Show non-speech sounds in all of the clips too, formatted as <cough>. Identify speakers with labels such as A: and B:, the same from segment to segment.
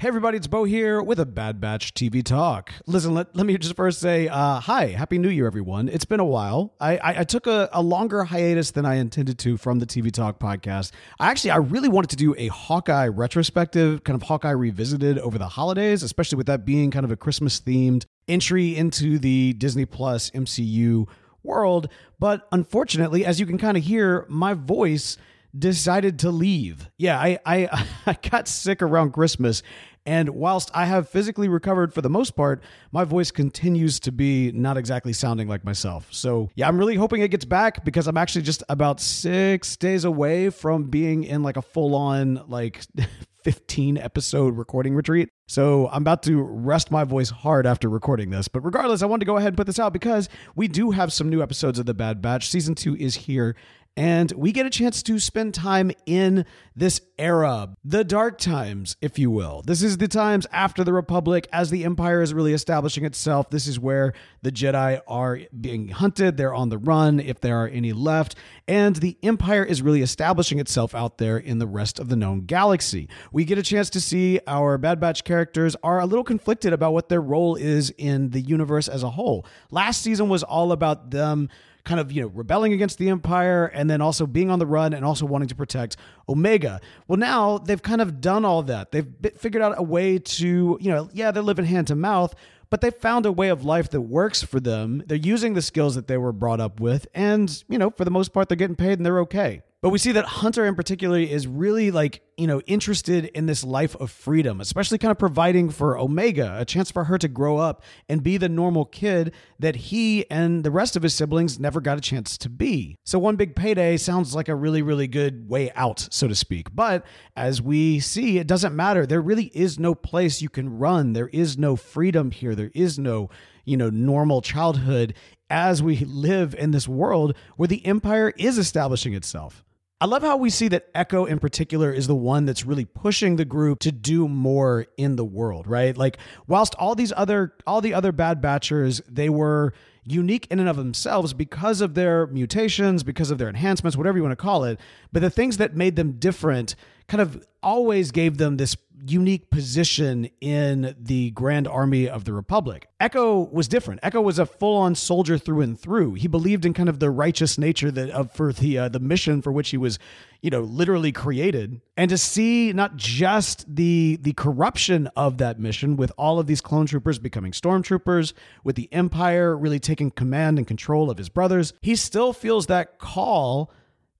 A: Hey everybody, it's Bo here with a Bad Batch TV Talk. Listen, let, let me just first say uh, hi, Happy New Year, everyone. It's been a while. I, I, I took a, a, longer hiatus than I intended to from the TV Talk podcast. I actually, I really wanted to do a Hawkeye retrospective, kind of Hawkeye revisited over the holidays, especially with that being kind of a Christmas themed entry into the Disney Plus MCU world. But unfortunately, as you can kind of hear, my voice decided to leave. Yeah, I, I <laughs> I got sick around Christmas and whilst I have physically recovered for the most part, my voice continues to be not exactly sounding like myself. So, yeah, I'm really hoping it gets back because I'm actually just about six days away from being in like a full on, like, <laughs> 15 episode recording retreat. So I'm about to rest my voice hard after recording this. But regardless, I wanted to go ahead and put this out because we do have some new episodes of The Bad Batch. Season two is here and we get a chance to spend time in this era, the dark times, if you will. This is the times after the Republic, as the Empire is really establishing itself. This is where the Jedi are being hunted, they're on the run, if there are any left, and the Empire is really establishing itself out there in the rest of the known galaxy. We get a chance to see our Bad Batch characters are a little conflicted about what their role is in the universe as a whole. Last season was all about them kind of, you know, rebelling against the Empire and then also being on the run and also wanting to protect Omega. Well, now they've kind of done all that. They've figured out a way to, you know, yeah, they're living hand to mouth, but they found a way of life that works for them. They're using the skills that they were brought up with, and, you know, for the most part, they're getting paid and they're okay. But we see that Hunter in particular is really like, you know, interested in this life of freedom, especially kind of providing for Omega a chance for her to grow up and be the normal kid that he and the rest of his siblings never got a chance to be. So one big payday sounds like a really, really good way out, so to speak. But as we see, it doesn't matter. There really is no place you can run. There is no freedom here. There is no, you know, normal childhood as we live in this world where the empire is establishing itself. I love how we see that Echo in particular is the one that's really pushing the group to do more in the world, right? Like whilst all these other all the other bad batchers, they were unique in and of themselves because of their mutations, because of their enhancements, whatever you want to call it, but the things that made them different kind of always gave them this unique position in the Grand Army of the Republic. Echo was different. Echo was a full-on soldier through and through. He believed in kind of the righteous nature that of for the uh, the mission for which he was, you know, literally created. And to see not just the the corruption of that mission with all of these clone troopers becoming stormtroopers, with the Empire really taking command and control of his brothers, he still feels that call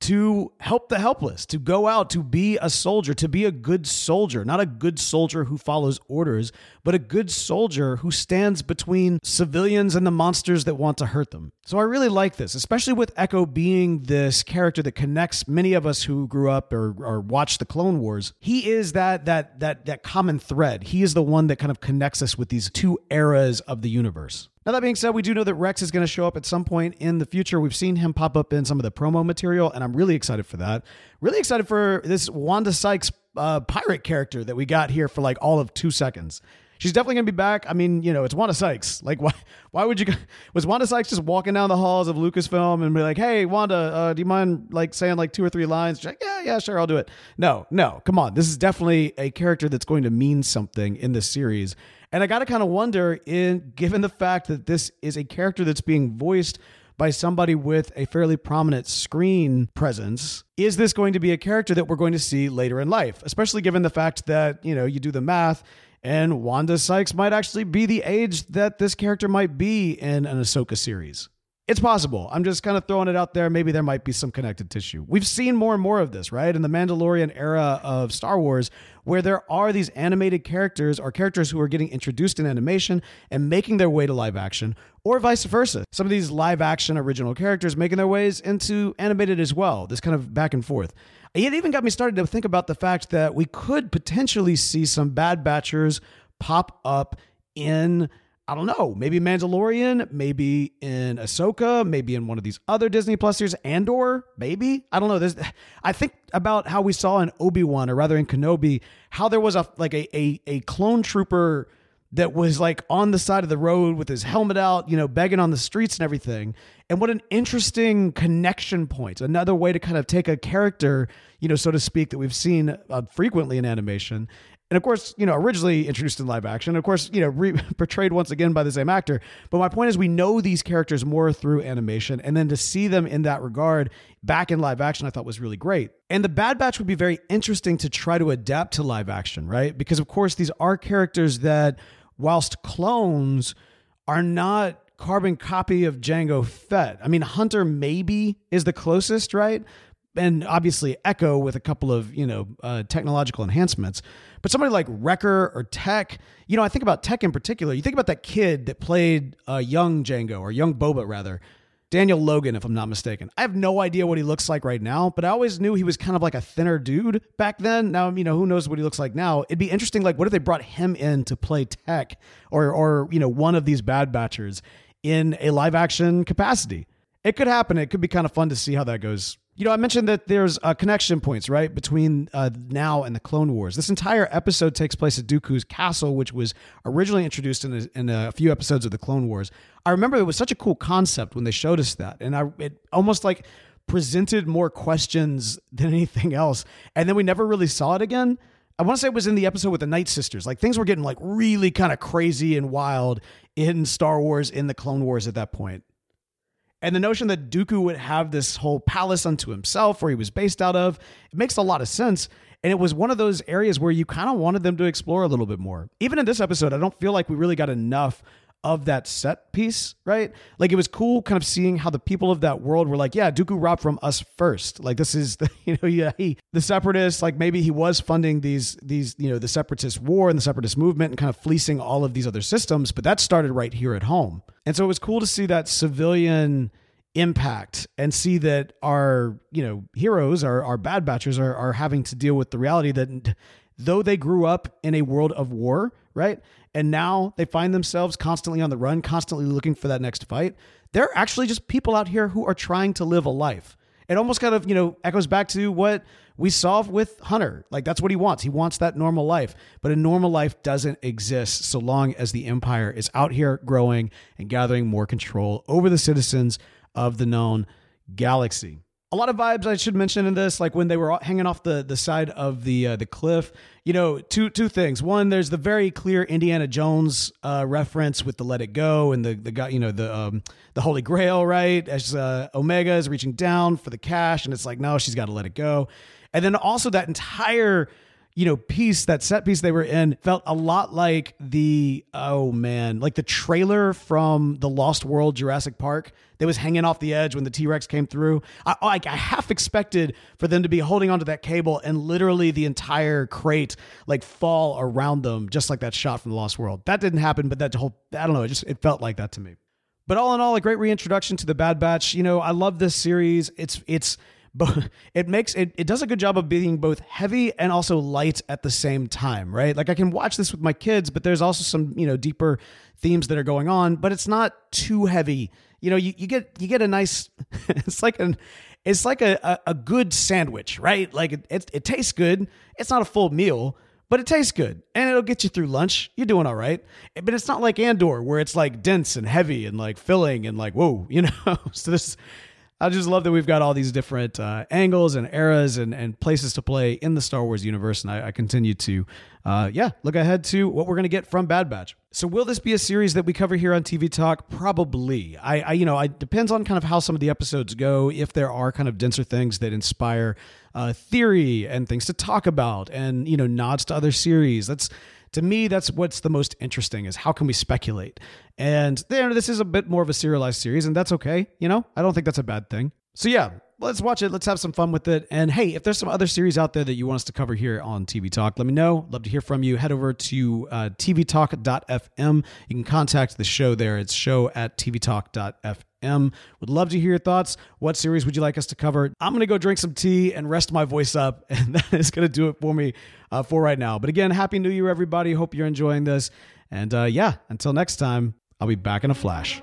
A: to help the helpless, to go out, to be a soldier, to be a good soldier, not a good soldier who follows orders, but a good soldier who stands between civilians and the monsters that want to hurt them. So I really like this, especially with Echo being this character that connects many of us who grew up or, or watched the Clone Wars. He is that that that that common thread. He is the one that kind of connects us with these two eras of the universe. Now, that being said, we do know that Rex is going to show up at some point in the future. We've seen him pop up in some of the promo material, and I'm really excited for that. Really excited for this Wanda Sykes uh, pirate character that we got here for like all of two seconds. She's definitely gonna be back. I mean, you know, it's Wanda Sykes. Like, <laughs> why? Why would you? Was Wanda Sykes just walking down the halls of Lucasfilm and be like, "Hey, Wanda, uh, do you mind like saying like two or three lines?" She's like, "Yeah, yeah, sure, I'll do it." No, no, come on. This is definitely a character that's going to mean something in this series, and I got to kind of wonder, in given the fact that this is a character that's being voiced by somebody with a fairly prominent screen presence, is this going to be a character that we're going to see later in life? Especially given the fact that, you know, you do the math and Wanda Sykes might actually be the age that this character might be in an Ahsoka series. It's possible. I'm just kind of throwing it out there. Maybe there might be some connected tissue. We've seen more and more of this, right? In the Mandalorian era of Star Wars, where there are these animated characters or characters who are getting introduced in animation and making their way to live action, or vice versa. Some of these live action original characters making their ways into animated as well. This kind of back and forth. It even got me started to think about the fact that we could potentially see some Bad Batchers pop up in I don't know, maybe Mandalorian, maybe in Ahsoka, maybe in one of these other Disney Plus series, Andor, maybe. I don't know. There's, I think about how we saw in Obi Wan, or rather in Kenobi, how there was a like a, a a clone trooper that was like on the side of the road with his helmet out, you know, begging on the streets and everything. And what an interesting connection point. Another way to kind of take a character, you know, so to speak, that we've seen uh, frequently in animation and of course, you know, originally introduced in live action, of course, you know, re- <laughs> portrayed once again by the same actor. But my point is, we know these characters more through animation, and then to see them in that regard back in live action, I thought was really great. And the Bad Batch would be very interesting to try to adapt to live action, right? Because of course, these are characters that, whilst clones, are not carbon copy of Jango Fett. I mean, Hunter maybe is the closest, right? and obviously Echo with a couple of you know uh, technological enhancements. But somebody like Wrecker or Tech, you know, I think about Tech in particular. You think about that kid that played uh, young Jango or young Boba rather, Daniel Logan, if I'm not mistaken. I have no idea what he looks like right now, but I always knew he was kind of like a thinner dude back then. Now, you know, who knows what he looks like now? It'd be interesting. Like, what if they brought him in to play Tech or or you know one of these Bad Batchers in a live action capacity? It could happen. It could be kind of fun to see how that goes you know, I mentioned that there's uh, connection points, right, between uh, now and the Clone Wars. This entire episode takes place at Dooku's castle, which was originally introduced in a, in a few episodes of the Clone Wars. I remember it was such a cool concept when they showed us that, and I it almost like presented more questions than anything else. And then we never really saw it again. I want to say it was in the episode with the Night Sisters. Like things were getting like really kind of crazy and wild in Star Wars in the Clone Wars at that point. And the notion that Dooku would have this whole palace unto himself where he was based out of, it makes a lot of sense. And it was one of those areas where you kind of wanted them to explore a little bit more. Even in this episode, I don't feel like we really got enough of that set piece, right? Like it was cool kind of seeing how the people of that world were like, yeah, Dooku robbed from us first. Like this is the, <laughs> you know, yeah, he, the separatists, like maybe he was funding these, these, you know, the separatist war and the separatist movement and kind of fleecing all of these other systems, but that started right here at home. And so it was cool to see that civilian impact and see that our you know heroes our, our bad batchers are, are having to deal with the reality that though they grew up in a world of war right and now they find themselves constantly on the run constantly looking for that next fight. They're actually just people out here who are trying to live a life. It almost kind of you know echoes back to what we saw with hunter. Like that's what he wants. He wants that normal life. But a normal life doesn't exist so long as the empire is out here growing and gathering more control over the citizens of the known galaxy. A lot of vibes I should mention in this, like when they were hanging off the, the side of the uh, the cliff. You know, two two things. One, there's the very clear Indiana Jones uh, reference with the Let It Go and the the guy, you know, the um, the Holy Grail, right? As uh, Omega is reaching down for the cash, and it's like, no, she's got to let it go. And then also that entire you know, piece, that set piece they were in felt a lot like the, oh man, like the trailer from the Lost World Jurassic Park that was hanging off the edge when the T Rex came through. I, like, I half expected for them to be holding onto that cable and literally the entire crate like fall around them, just like that shot from the Lost World. That didn't happen, but that whole, I don't know, it just, it felt like that to me. But all in all, a great reintroduction to the Bad Batch. You know, I love this series. It's, it's, but <laughs> it makes it it does a good job of being both heavy and also light at the same time, right? Like I can watch this with my kids, but there's also some, you know, deeper themes that are going on, but it's not too heavy. You know, you, you get you get a nice <laughs> it's like an it's like a, a, a good sandwich, right? Like it, it, it tastes good. It's not a full meal, but it tastes good and it'll get you through lunch. You're doing all right. But it's not like Andor where it's like dense and heavy and like filling and like, whoa, <laughs> you know? so this I just love that we've got all these different uh, angles and eras and, and places to play in the Star Wars universe. And I, I continue to, uh, yeah, look ahead to what we're going to get from Bad Batch. So will this be a series that we cover here on TV Talk? Probably. I, I you know, it depends on kind of how some of the episodes go. If there are kind of denser things that inspire uh, theory and things to talk about, and you know, nods to other series. That's to me, that's what's the most interesting is how can we speculate? And there, this is a bit more of a serialized series, and that's okay. You know, I don't think that's a bad thing. So yeah, let's watch it. Let's have some fun with it. And hey, if there's some other series out there that you want us to cover here on TV Talk, let me know. Love to hear from you. Head over to uh, tvtalk.fm. You can contact the show there. It's show at tvtalk.fm. Would love to hear your thoughts. What series would you like us to cover? I'm going to go drink some tea and rest my voice up. <laughs> And that is going to do it for me uh, for right now. But again, Happy New Year, everybody. Hope you're enjoying this. And uh, yeah, until next time, I'll be back in a flash.